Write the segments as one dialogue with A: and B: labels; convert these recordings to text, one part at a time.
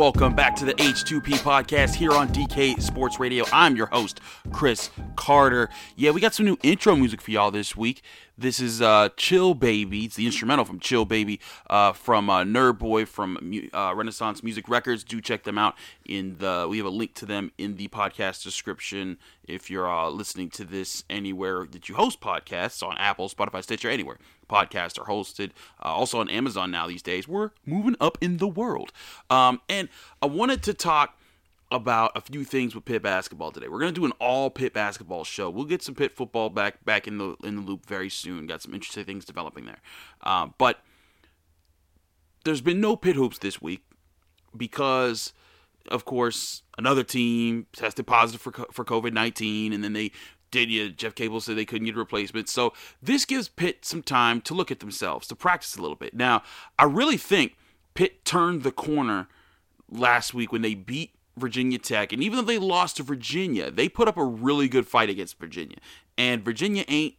A: Welcome back to the H2P podcast here on DK Sports Radio. I'm your host, Chris Carter. Yeah, we got some new intro music for y'all this week. This is uh, Chill Baby. It's the instrumental from Chill Baby uh, from uh, Nerd Boy from uh, Renaissance Music Records. Do check them out. In the we have a link to them in the podcast description. If you're uh, listening to this anywhere that you host podcasts on Apple, Spotify, Stitcher, anywhere podcasts are hosted. Uh, also on Amazon now these days. We're moving up in the world. Um, and I wanted to talk about a few things with Pitt basketball today. We're gonna do an all Pitt basketball show. We'll get some Pitt football back back in the in the loop very soon. Got some interesting things developing there. Uh, but there's been no Pitt hoops this week because, of course, another team tested positive for for COVID nineteen, and then they did you? Jeff Capel said they couldn't get a replacement. So this gives Pitt some time to look at themselves, to practice a little bit. Now, I really think Pitt turned the corner last week when they beat Virginia Tech. And even though they lost to Virginia, they put up a really good fight against Virginia. And Virginia ain't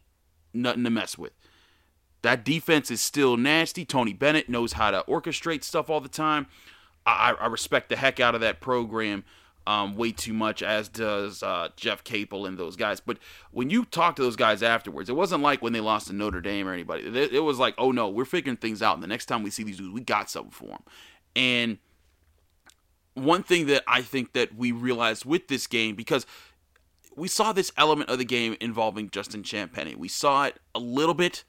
A: nothing to mess with. That defense is still nasty. Tony Bennett knows how to orchestrate stuff all the time. I, I respect the heck out of that program um, way too much, as does uh, Jeff Capel and those guys. But when you talk to those guys afterwards, it wasn't like when they lost to Notre Dame or anybody. It was like, oh no, we're figuring things out. And the next time we see these dudes, we got something for them. And one thing that I think that we realized with this game, because we saw this element of the game involving Justin Champagnie. We saw it a little bit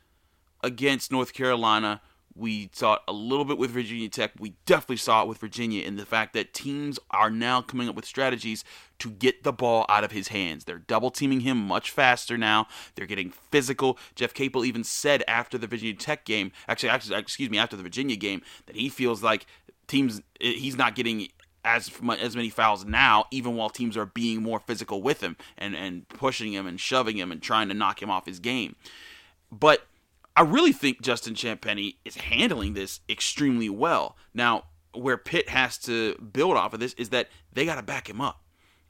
A: against North Carolina we saw it a little bit with Virginia Tech. We definitely saw it with Virginia in the fact that teams are now coming up with strategies to get the ball out of his hands. They're double teaming him much faster now. They're getting physical. Jeff Capel even said after the Virginia Tech game, actually, actually excuse me, after the Virginia game, that he feels like teams eh, he's not getting as as many fouls now, even while teams are being more physical with him and and pushing him and shoving him and trying to knock him off his game. But I really think Justin Champagnie is handling this extremely well. Now, where Pitt has to build off of this is that they got to back him up.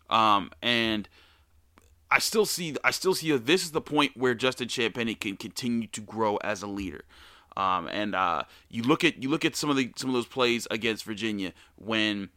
A: Um, and I still see, I still see this is the point where Justin Champagnie can continue to grow as a leader. Um, and uh, you look at you look at some of the some of those plays against Virginia when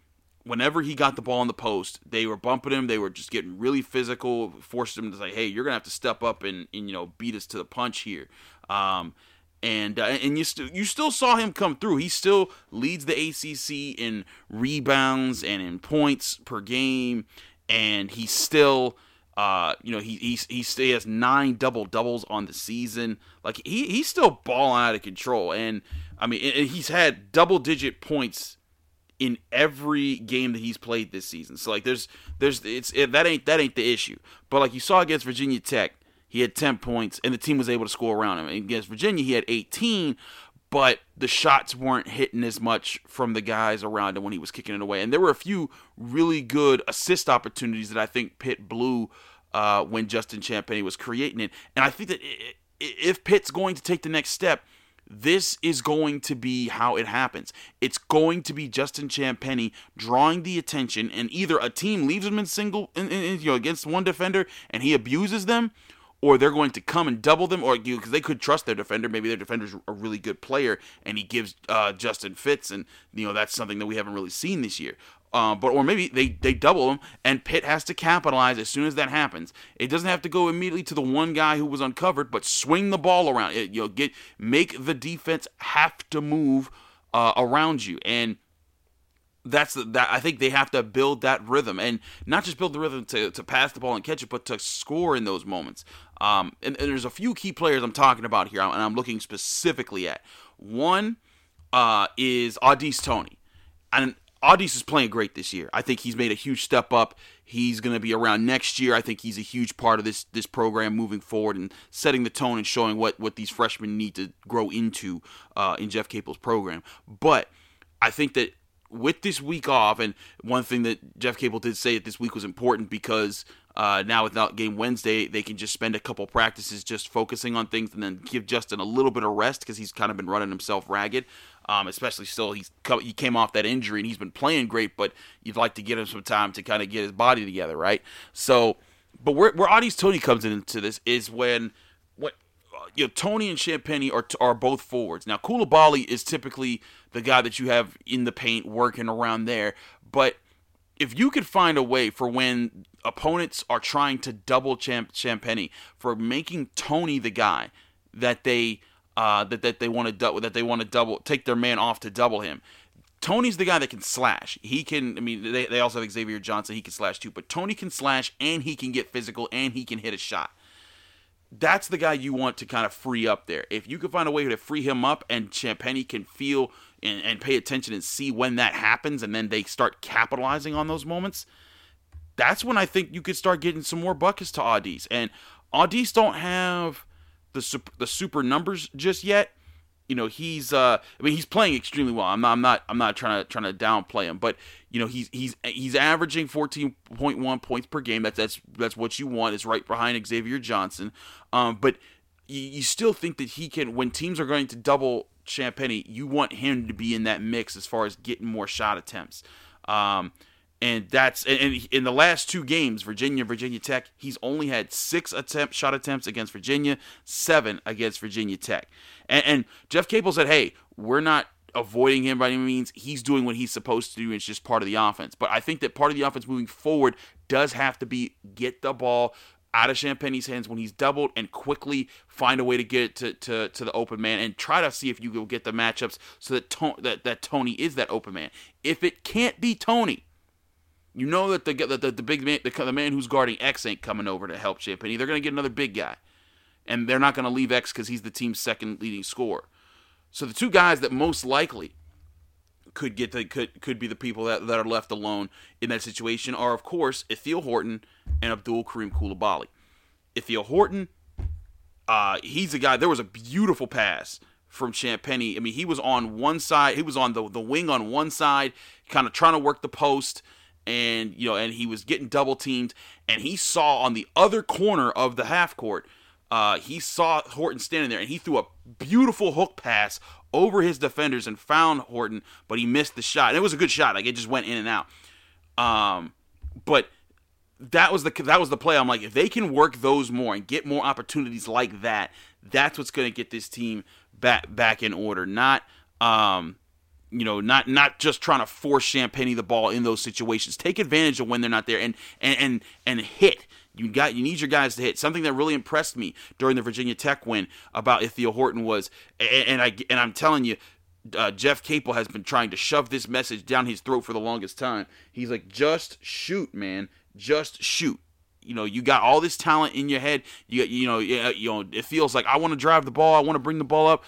A: whenever he got the ball in the post, they were bumping him. They were just getting really physical, forced him to say, "Hey, you're gonna have to step up and, and you know beat us to the punch here." Um, and uh, and you still you still saw him come through. He still leads the ACC in rebounds and in points per game, and he still. Uh, you know, he he he has nine double doubles on the season. Like he he's still balling out of control, and I mean, he's had double digit points in every game that he's played this season. So like, there's there's it's it, that ain't that ain't the issue. But like you saw against Virginia Tech, he had 10 points, and the team was able to score around him. Against Virginia, he had 18, but the shots weren't hitting as much from the guys around him when he was kicking it away. And there were a few really good assist opportunities that I think Pitt blew uh, when Justin Champagnie was creating it. And I think that if Pitt's going to take the next step, this is going to be how it happens. It's going to be Justin Champagnie drawing the attention, and either a team leaves him in single, in, in, you know, against one defender, and he abuses them, or they're going to come and double them, or because they could trust their defender. Maybe their defender's a really good player, and he gives uh, Justin fits, and you know that's something that we haven't really seen this year. Uh, but or maybe they they double him, and Pitt has to capitalize as soon as that happens. It doesn't have to go immediately to the one guy who was uncovered, but swing the ball around. It, you know, get make the defense have to move uh, around you, and that's the, that I think they have to build that rhythm and not just build the rhythm to, to pass the ball and catch it, but to score in those moments. Um, and, and, there's a few key players I'm talking about here, and I'm looking specifically at. One uh, is Au'Diese Toney. and Au'Diese is playing great this year. I think he's made a huge step up. He's going to be around next year. I think he's a huge part of this this program moving forward and setting the tone and showing what what these freshmen need to grow into uh, in Jeff Capel's program. But I think that with this week off, and one thing that Jeff Capel did say that this week was important because Uh, now without game Wednesday, they can just spend a couple practices just focusing on things, and then give Justin a little bit of rest because he's kind of been running himself ragged. Um, especially still, he's he came off that injury and he's been playing great, but you'd like to give him some time to kind of get his body together, right? So, but where where Au'Diese Toney comes into this is when what you know Toney and Champagnie are are both forwards. Now Coulibaly is typically the guy that you have in the paint working around there, but if you could find a way for when opponents are trying to double champ Champagnie for making Toney the guy that they uh, that that they want to double that they want to double take their man off to double him. Toney's the guy that can slash. He can. I mean, they, they also have Xavier Johnson. He can slash too, but Toney can slash and he can get physical and he can hit a shot. That's the guy you want to kind of free up there. If you can find a way to free him up and Champagnie can feel and, and pay attention and see when that happens, and then they start capitalizing on those moments, that's when I think you could start getting some more buckets to Au'Diese. And Au'Diese don't have the super, the super numbers just yet. You know, he's uh I mean he's playing extremely well. I'm not I'm not I'm not trying to trying to downplay him, but you know, he's he's he's averaging 14.1 points per game. That's that's that's what you want. Is right behind Xavier Johnson. Um but you, you still think that he can when teams are going to double Champagnie, you want him to be in that mix as far as getting more shot attempts. Um, and that's and in the last two games, Virginia, Virginia Tech, he's only had six attempt shot attempts against Virginia, seven against Virginia Tech. And, and Jeff Capel said, "Hey, we're not avoiding him by any means. He's doing what he's supposed to do. It's just part of the offense. But I think that part of the offense moving forward does have to be get the ball out of Champagnie's hands when he's doubled and quickly find a way to get it to, to, to the open man and try to see if you can get the matchups so that, to, that that Toney is that open man. If it can't be Toney, you know that the the, the, the big man the, the, man who's guarding X ain't coming over to help Champagnie. They're going to get another big guy, and they're not going to leave X because he's the team's second leading scorer. So the two guys that most likely could get the could could be the people that, that are left alone in that situation are of course Ithiel Horton and Abdoul Karim Coulibaly. Ithiel Horton, uh, he's a guy. There was a beautiful pass from Champagnie. I mean, he was on one side. He was on the the wing on one side, kind of trying to work the post, and you know, and he was getting double teamed. And he saw on the other corner of the half court, uh, he saw Horton standing there, and he threw a beautiful hook pass over his defenders and found Horton, but he missed the shot. And it was a good shot. Like it just went in and out. Um, but that was the that was the play. I'm like, if they can work those more and get more opportunities like that, that's what's going to get this team back back in order. Not um, you know, not not just trying to force Champagnie the ball in those situations. Take advantage of when they're not there and and and, and hit. You got you need your guys to hit. Something that really impressed me during the Virginia Tech win about Ithiel Horton was, and, and I and I'm telling you, uh, Jeff Capel has been trying to shove this message down his throat for the longest time. He's like, just shoot, man, just shoot. You know, you got all this talent in your head. You you know, you know, it feels like I want to drive the ball, I want to bring the ball up.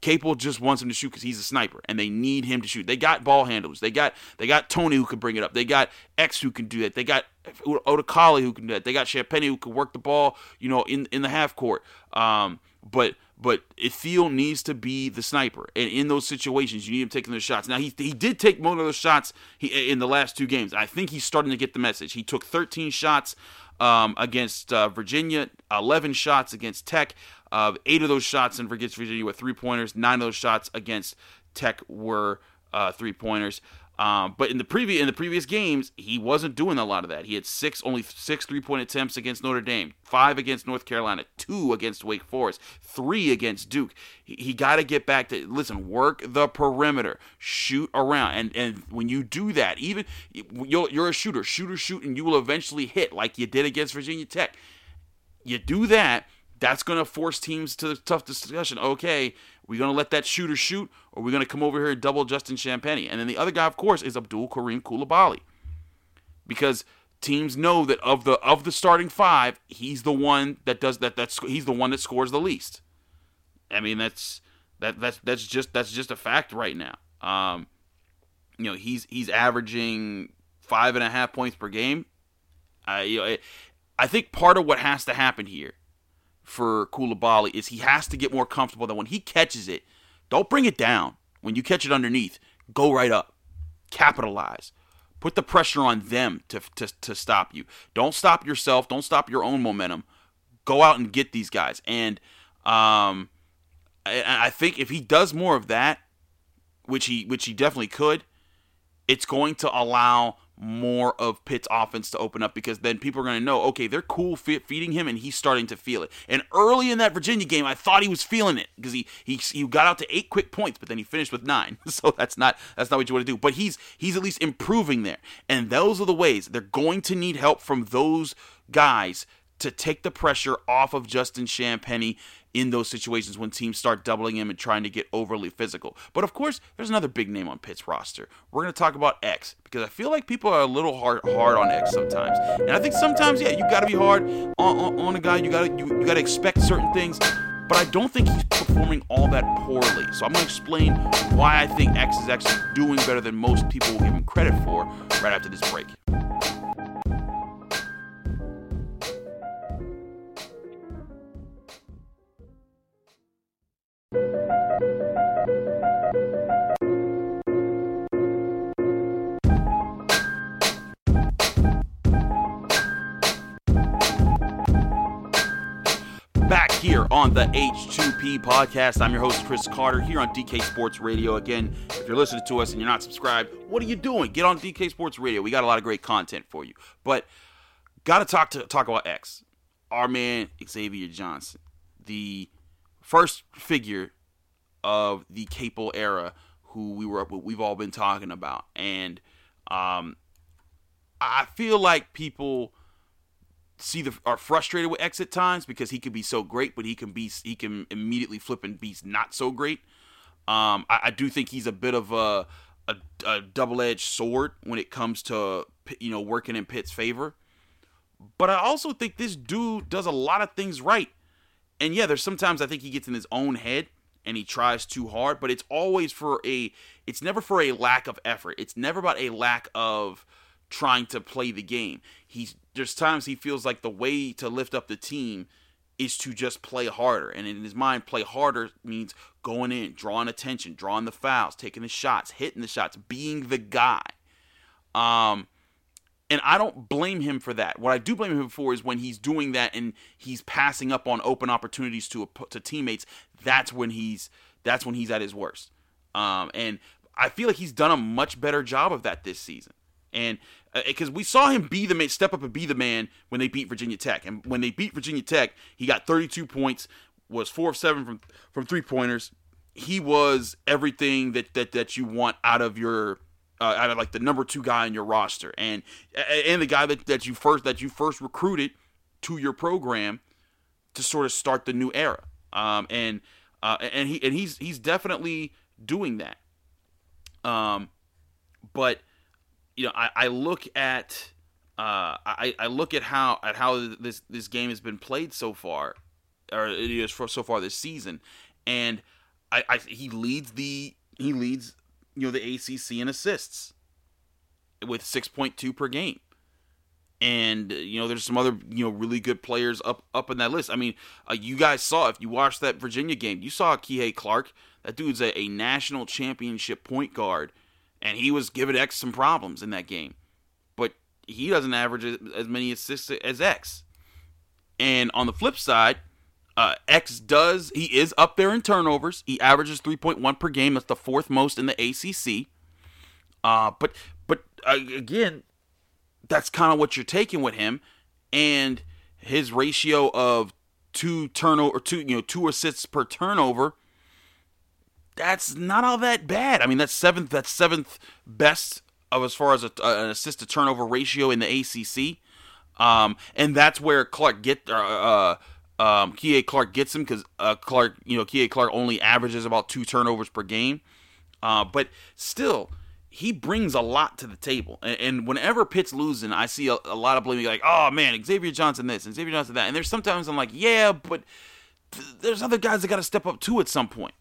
A: Capel just wants him to shoot because he's a sniper, and they need him to shoot. They got ball handlers. They got they got Toney who can bring it up. They got X who can do that. They got Odukale who can do that. They got Champagnie who can work the ball, you know, in in the half court. Um, but but Ithiel needs to be the sniper, and in those situations, you need him taking those shots. Now he he did take most of those shots he, in the last two games. I think he's starting to get the message. He took 13 shots um, against uh, Virginia, 11 shots against Tech. Uh, eight of those shots in against Virginia were three pointers. Nine of those shots against Tech were uh, three pointers. Um, but in the previous in the previous games, he wasn't doing a lot of that. He had six only six three point attempts against Notre Dame, five against North Carolina, two against Wake Forest, three against Duke. He, he got to get back to listen, work the perimeter, shoot around, and and when you do that, even you're, you're a shooter, shooter, shoot, and you will eventually hit like you did against Virginia Tech. You do that that's going to force teams to the tough discussion. Okay, we're going to let that shooter shoot, or we're going to come over here and double Justin Champagnie. And then the other guy, of course, is Abdoul Karim Coulibaly. Because teams know that of the of the starting five, he's the one that does that. That's he's the one that scores the least. I mean, that's that that's that's just that's just a fact right now. Um, you know, he's he's averaging five and a half points per game. I you know, I think part of what has to happen here for Coulibaly is he has to get more comfortable that when he catches it, don't bring it down. When you catch it underneath, go right up, capitalize, Put the pressure on them to, to, to stop you. Don't stop yourself. Don't stop your own momentum. Go out and get these guys. And um, I, I think if he does more of that, which he which he definitely could, it's going to allow more of Pitt's offense to open up because then people are going to know, okay, they're cool feeding him and he's starting to feel it. And early in that Virginia game, I thought he was feeling it because he, he he got out to eight quick points, but then he finished with nine. So that's not that's not what you want to do. But he's he's at least improving there, and those are the ways they're going to need help from those guys to take the pressure off of Justin Champagnie in those situations when teams start doubling him and trying to get overly physical. But of course, there's another big name on Pitt's roster. We're going to talk about X because I feel like people are a little hard hard on X sometimes, and I think sometimes yeah, you got to be hard on, on, on, a guy. You got to you, you got to expect certain things. But I don't think he's performing all that poorly. So I'm going to explain why I think X is actually doing better than most people will give him credit for right after this break. On the H2P podcast. I'm your host, Chris Carter, here on DK Sports Radio. Again, if you're listening to us and you're not subscribed, what are you doing? Get on DK Sports Radio. We got a lot of great content for you. But got to talk to talk about X, our man Xavier Johnson, the first figure of the Capel era, who we were we've all been talking about, and um, I feel like people see the are frustrated with X at times because he can be so great, but he can be he can immediately flip and be not so great. Um, I, I, do think he's a bit of a a, a double edged sword when it comes to you know working in Pitt's favor. But I also think this dude does a lot of things right. And yeah, there's sometimes I think he gets in his own head and he tries too hard, but it's always for a it's never for a lack of effort. It's never about a lack of trying to play the game. He's there's times he feels like the way to lift up the team is to just play harder. And in his mind, play harder means going in, drawing attention, drawing the fouls, taking the shots, hitting the shots, being the guy. Um, and I don't blame him for that. What I do blame him for is when he's doing that and he's passing up on open opportunities to to teammates. That's when he's that's when he's at his worst. Um, and I feel like he's done a much better job of that this season and because uh, we saw him be the man, step up and be the man when they beat Virginia Tech, and when they beat Virginia Tech, he got 32 points, was four of seven from from three pointers. He was everything that that that you want out of your uh, out of like the number two guy in your roster, and and the guy that, that you first that you first recruited to your program to sort of start the new era. Um, and uh, and he and he's he's definitely doing that. Um, but you know, I, I look at uh, I, I look at how at how this this game has been played so far, or it is for so far this season, and I, I he leads the he leads you know the ACC in assists with six point two per game, and you know there's some other you know really good players up up in that list. I mean, uh, you guys saw if you watched that Virginia game, you saw Kihei Clark. That dude's a, a national championship point guard and he was giving X some problems in that game. But he doesn't average as many assists as X. And on the flip side, uh, X does he is up there in turnovers. He averages 3.1 per game. That's the fourth most in the ACC. Uh, but but uh, again, that's kind of what you're taking with him, and his ratio of two turnover, two you know two assists per turnover that's not all that bad. I mean, that's seventh. That's seventh best of as far as a, an assist to turnover ratio in the ACC. Um, and that's where Clark get uh, uh um, Kihei Clark gets him because uh, Clark, you know, Kihei Clark only averages about two turnovers per game. Uh, but still, he brings a lot to the table. And, and whenever Pitt's losing, I see a, a, lot of blaming, like, oh man, Xavier Johnson this and Xavier Johnson that. And there's sometimes I'm like, yeah, but th- there's other guys that got to step up too at some point.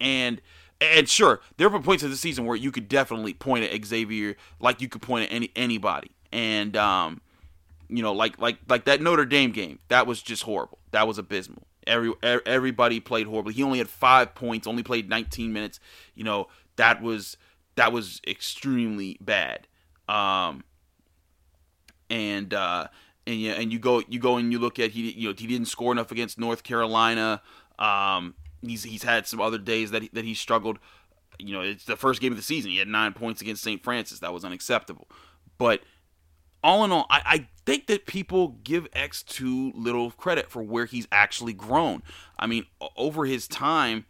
A: And and sure, there were points of the season where you could definitely point at Xavier like you could point at any anybody. And um, you know, like like like that Notre Dame game, that was just horrible. That was abysmal. Every everybody played horribly. He only had five points, only played 19 minutes. You know, that was that was extremely bad. Um, and uh, and yeah, and you go you go and you look at he you know he didn't score enough against North Carolina. Um, he's he's had some other days that he, that he struggled. You know, it's the first game of the season. He had nine points against St. Francis. That was unacceptable. But all in all, I, I think that people give X too little credit for where he's actually grown. I mean, over his time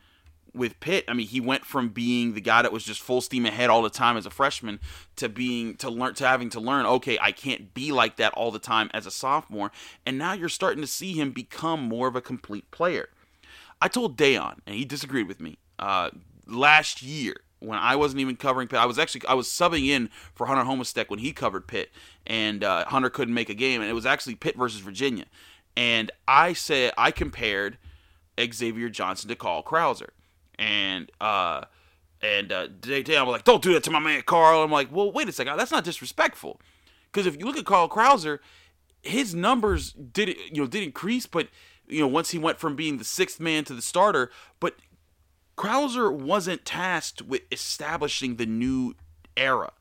A: with Pitt, I mean, he went from being the guy that was just full steam ahead all the time as a freshman to being to learn to having to learn, okay, I can't be like that all the time as a sophomore. And now you're starting to see him become more of a complete player. I told Dayon, and he disagreed with me, uh, last year when I wasn't even covering Pitt. I was actually I was subbing in for Hunter Homestead when he covered Pitt, and uh, Hunter couldn't make a game, and it was actually Pitt versus Virginia. And I said I compared Xavier Johnson to Carl Krauser, and uh, and uh, I was like, "Don't do that to my man Carl." I'm like, "Well, wait a second, that's not disrespectful," because if you look at Carl Krauser, his numbers did you know did increase, but you know once he went from being the sixth man to the starter, but Krauser wasn't tasked with establishing the new era.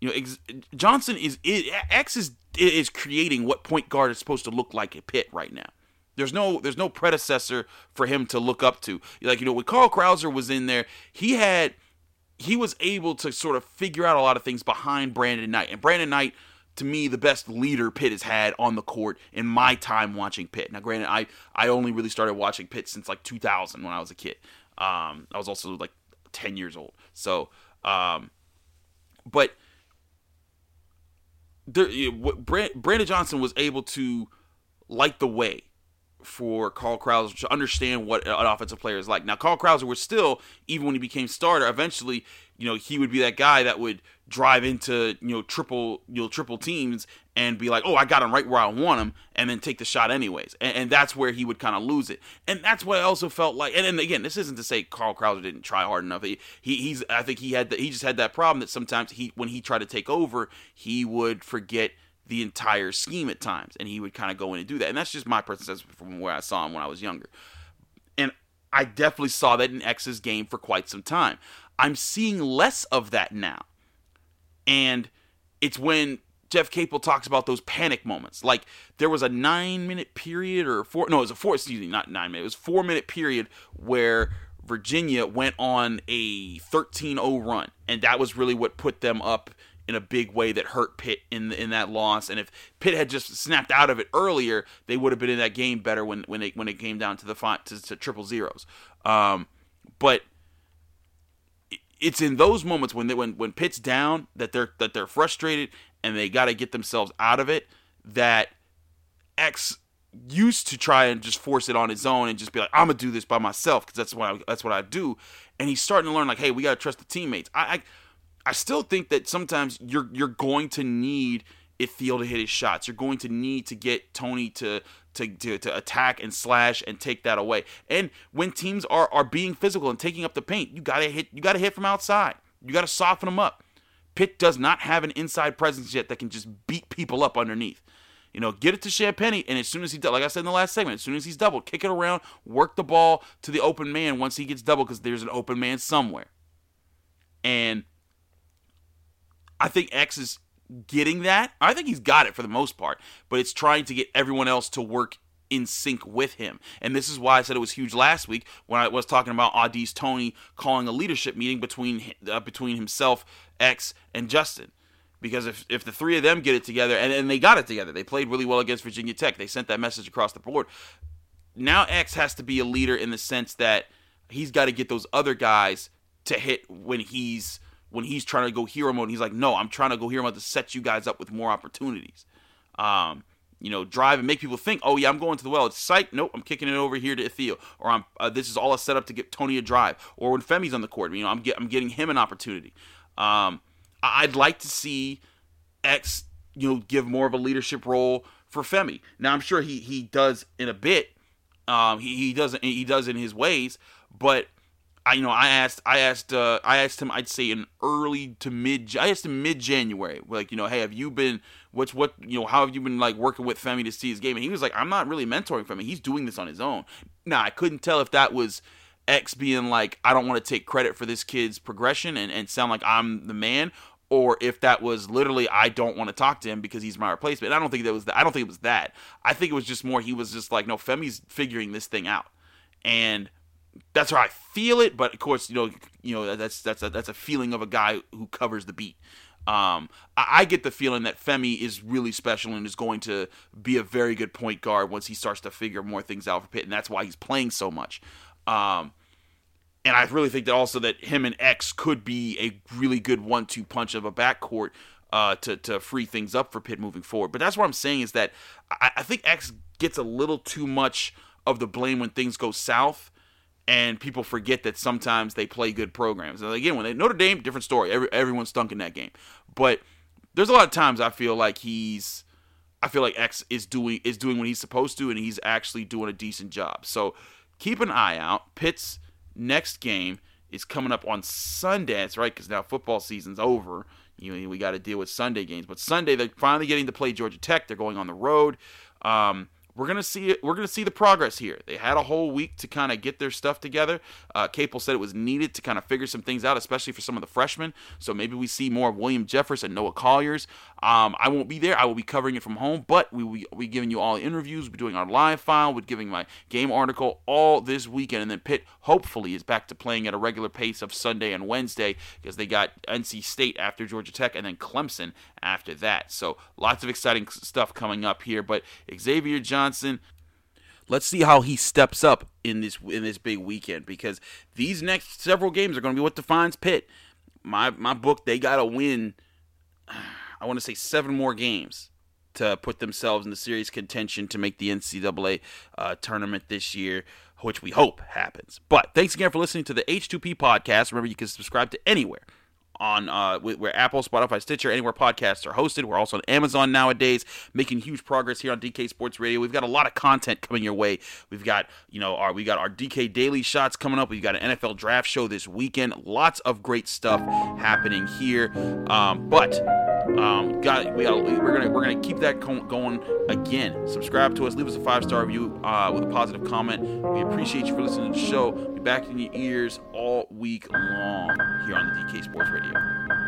A: You know, ex- Johnson is, is X is is creating what point guard is supposed to look like at Pitt right now. There's no there's no predecessor for him to look up to. Like you know, when Carl Krauser was in there, he had he was able to sort of figure out a lot of things behind Brandon Knight. And Brandon Knight, to me, the best leader Pitt has had on the court in my time watching Pitt. Now, granted, I I only really started watching Pitt since like 2000 when I was a kid. Um, I was also like 10 years old. So, um, but there, Brandon Johnson was able to light the way for Carl Krauser to understand what an offensive player is like. Now, Carl Krauser was still, even when he became starter, eventually, you know, he would be that guy that would drive into, you know, triple, you know, triple teams and be like, oh, I got him right where I want him, and then take the shot anyways. And, and that's where he would kind of lose it. And that's what I also felt like. And, and again, this isn't to say Carl Krauser didn't try hard enough. He, he he's I think he had the, he just had that problem that sometimes he when he tried to take over, he would forget the entire scheme at times, and he would kind of go in and do that. And that's just my personal from where I saw him when I was younger. And I definitely saw that in X's game for quite some time. I'm seeing less of that now. And it's when Jeff Capel talks about those panic moments. Like there was a nine minute period or four no, it was a four excuse me, not nine minute, it was four minute period where Virginia went on a 13-0 run. And that was really what put them up in a big way that hurt Pitt in in that loss. And if Pitt had just snapped out of it earlier, they would have been in that game better when when it when it came down to the to, to triple zeros. Um, but it's in those moments when they, when when Pitt's down that they're that they're frustrated and they got to get themselves out of it. That X used to try and just force it on his own and just be like, I'm gonna do this by myself because that's what I, that's what I do. And he's starting to learn like, hey, we gotta trust the teammates. I, I I still think that sometimes you're you're going to need Ithiel to hit his shots. You're going to need to get Toney to to, to, to attack and slash and take that away. And when teams are, are being physical and taking up the paint, you gotta hit you gotta hit from outside. You gotta soften them up. Pitt does not have an inside presence yet that can just beat people up underneath. You know, get it to Champagnie, and as soon as he, like I said in the last segment, as soon as he's doubled, kick it around, work the ball to the open man once he gets doubled because there's an open man somewhere. And I think X is getting that. I think he's got it for the most part, but it's trying to get everyone else to work in sync with him. And this is why I said it was huge last week when I was talking about Au'Diese Toney calling a leadership meeting between uh, between himself, X, and Justin. Because if, if the three of them get it together, and, and they got it together, they played really well against Virginia Tech. They sent that message across the board. Now X has to be a leader in the sense that he's got to get those other guys to hit when he's when he's trying to go hero mode. he's like, no, I'm trying to go hero mode to set you guys up with more opportunities. Um, you know, drive and make people think, oh yeah, I'm going to the well. It's psych. Nope, I'm kicking it over here to Ithiel, or I'm uh, this is all a setup to get Toney a drive, or when Femi's on the court, you know, I'm get, I'm getting him an opportunity. Um, I'd like to see X, you know, give more of a leadership role for Femi. Now I'm sure he he does in a bit. Um, he he doesn't he does in his ways, but I you know I asked I asked uh, I asked him I'd say in early to mid I asked him mid January like you know hey have you been what's what you know how have you been like working with Femi to see his game and he was like I'm not really mentoring Femi he's doing this on his own now I couldn't tell if that was X being like I don't want to take credit for this kid's progression and, and sound like I'm the man or if that was literally I don't want to talk to him because he's my replacement. And I don't think that was that. I don't think it was that. I think it was just more he was just like, no, Femi's figuring this thing out, and that's how I feel it. But of course, you know, you know that's that's a, that's a feeling of a guy who covers the beat. Um, I, I get the feeling that Femi is really special and is going to be a very good point guard once he starts to figure more things out for Pitt, and that's why he's playing so much. Um, and I really think that also that him and X could be a really good one-two punch of a backcourt uh, to to free things up for Pitt moving forward. But that's what I'm saying is that I, I think X gets a little too much of the blame when things go south and people forget that sometimes they play good programs. And again, when they Notre Dame, different story. Every, everyone stunk in that game, but there's a lot of times I feel like he's, I feel like X is doing is doing what he's supposed to, and he's actually doing a decent job. So keep an eye out. Pitt's next game is coming up on Sunday. That's right, because now football season's over. You know, we got to deal with Sunday games, but Sunday they're finally getting to play Georgia Tech. They're going on the road. Um, we're gonna see. We're gonna see the progress here. They had a whole week to kind of get their stuff together. Uh, Capel said it was needed to kind of figure some things out, especially for some of the freshmen. So maybe we see more of William Jeffress and Noah Colliers. Um, I won't be there. I will be covering it from home, but we will be giving you all the interviews. We'll be doing our live file. We're giving my game article all this weekend, and then Pitt hopefully is back to playing at a regular pace of Sunday and Wednesday because they got NC State after Georgia Tech and then Clemson after that. So lots of exciting stuff coming up here. But Xavier Johnson, let's see how he steps up in this in this big weekend because these next several games are going to be what defines Pitt. My my book, they got to win. I want to say seven more games to put themselves in the serious contention to make the NCAA uh, tournament this year, which we hope happens. But thanks again for listening to the H2P podcast. Remember, you can subscribe to anywhere on uh, where Apple, Spotify, Stitcher, anywhere podcasts are hosted. We're also on Amazon nowadays, making huge progress here on DK Sports Radio. We've got a lot of content coming your way. We've got you know our we got our DK Daily Shots coming up. We've got an NFL Draft show this weekend. Lots of great stuff happening here. Um, but um, got we got we're gonna we're gonna keep that going again. Subscribe to us, leave us a five star review uh, with a positive comment. We appreciate you for listening to the show. Be back in your ears all week long here on the DK Sports Radio.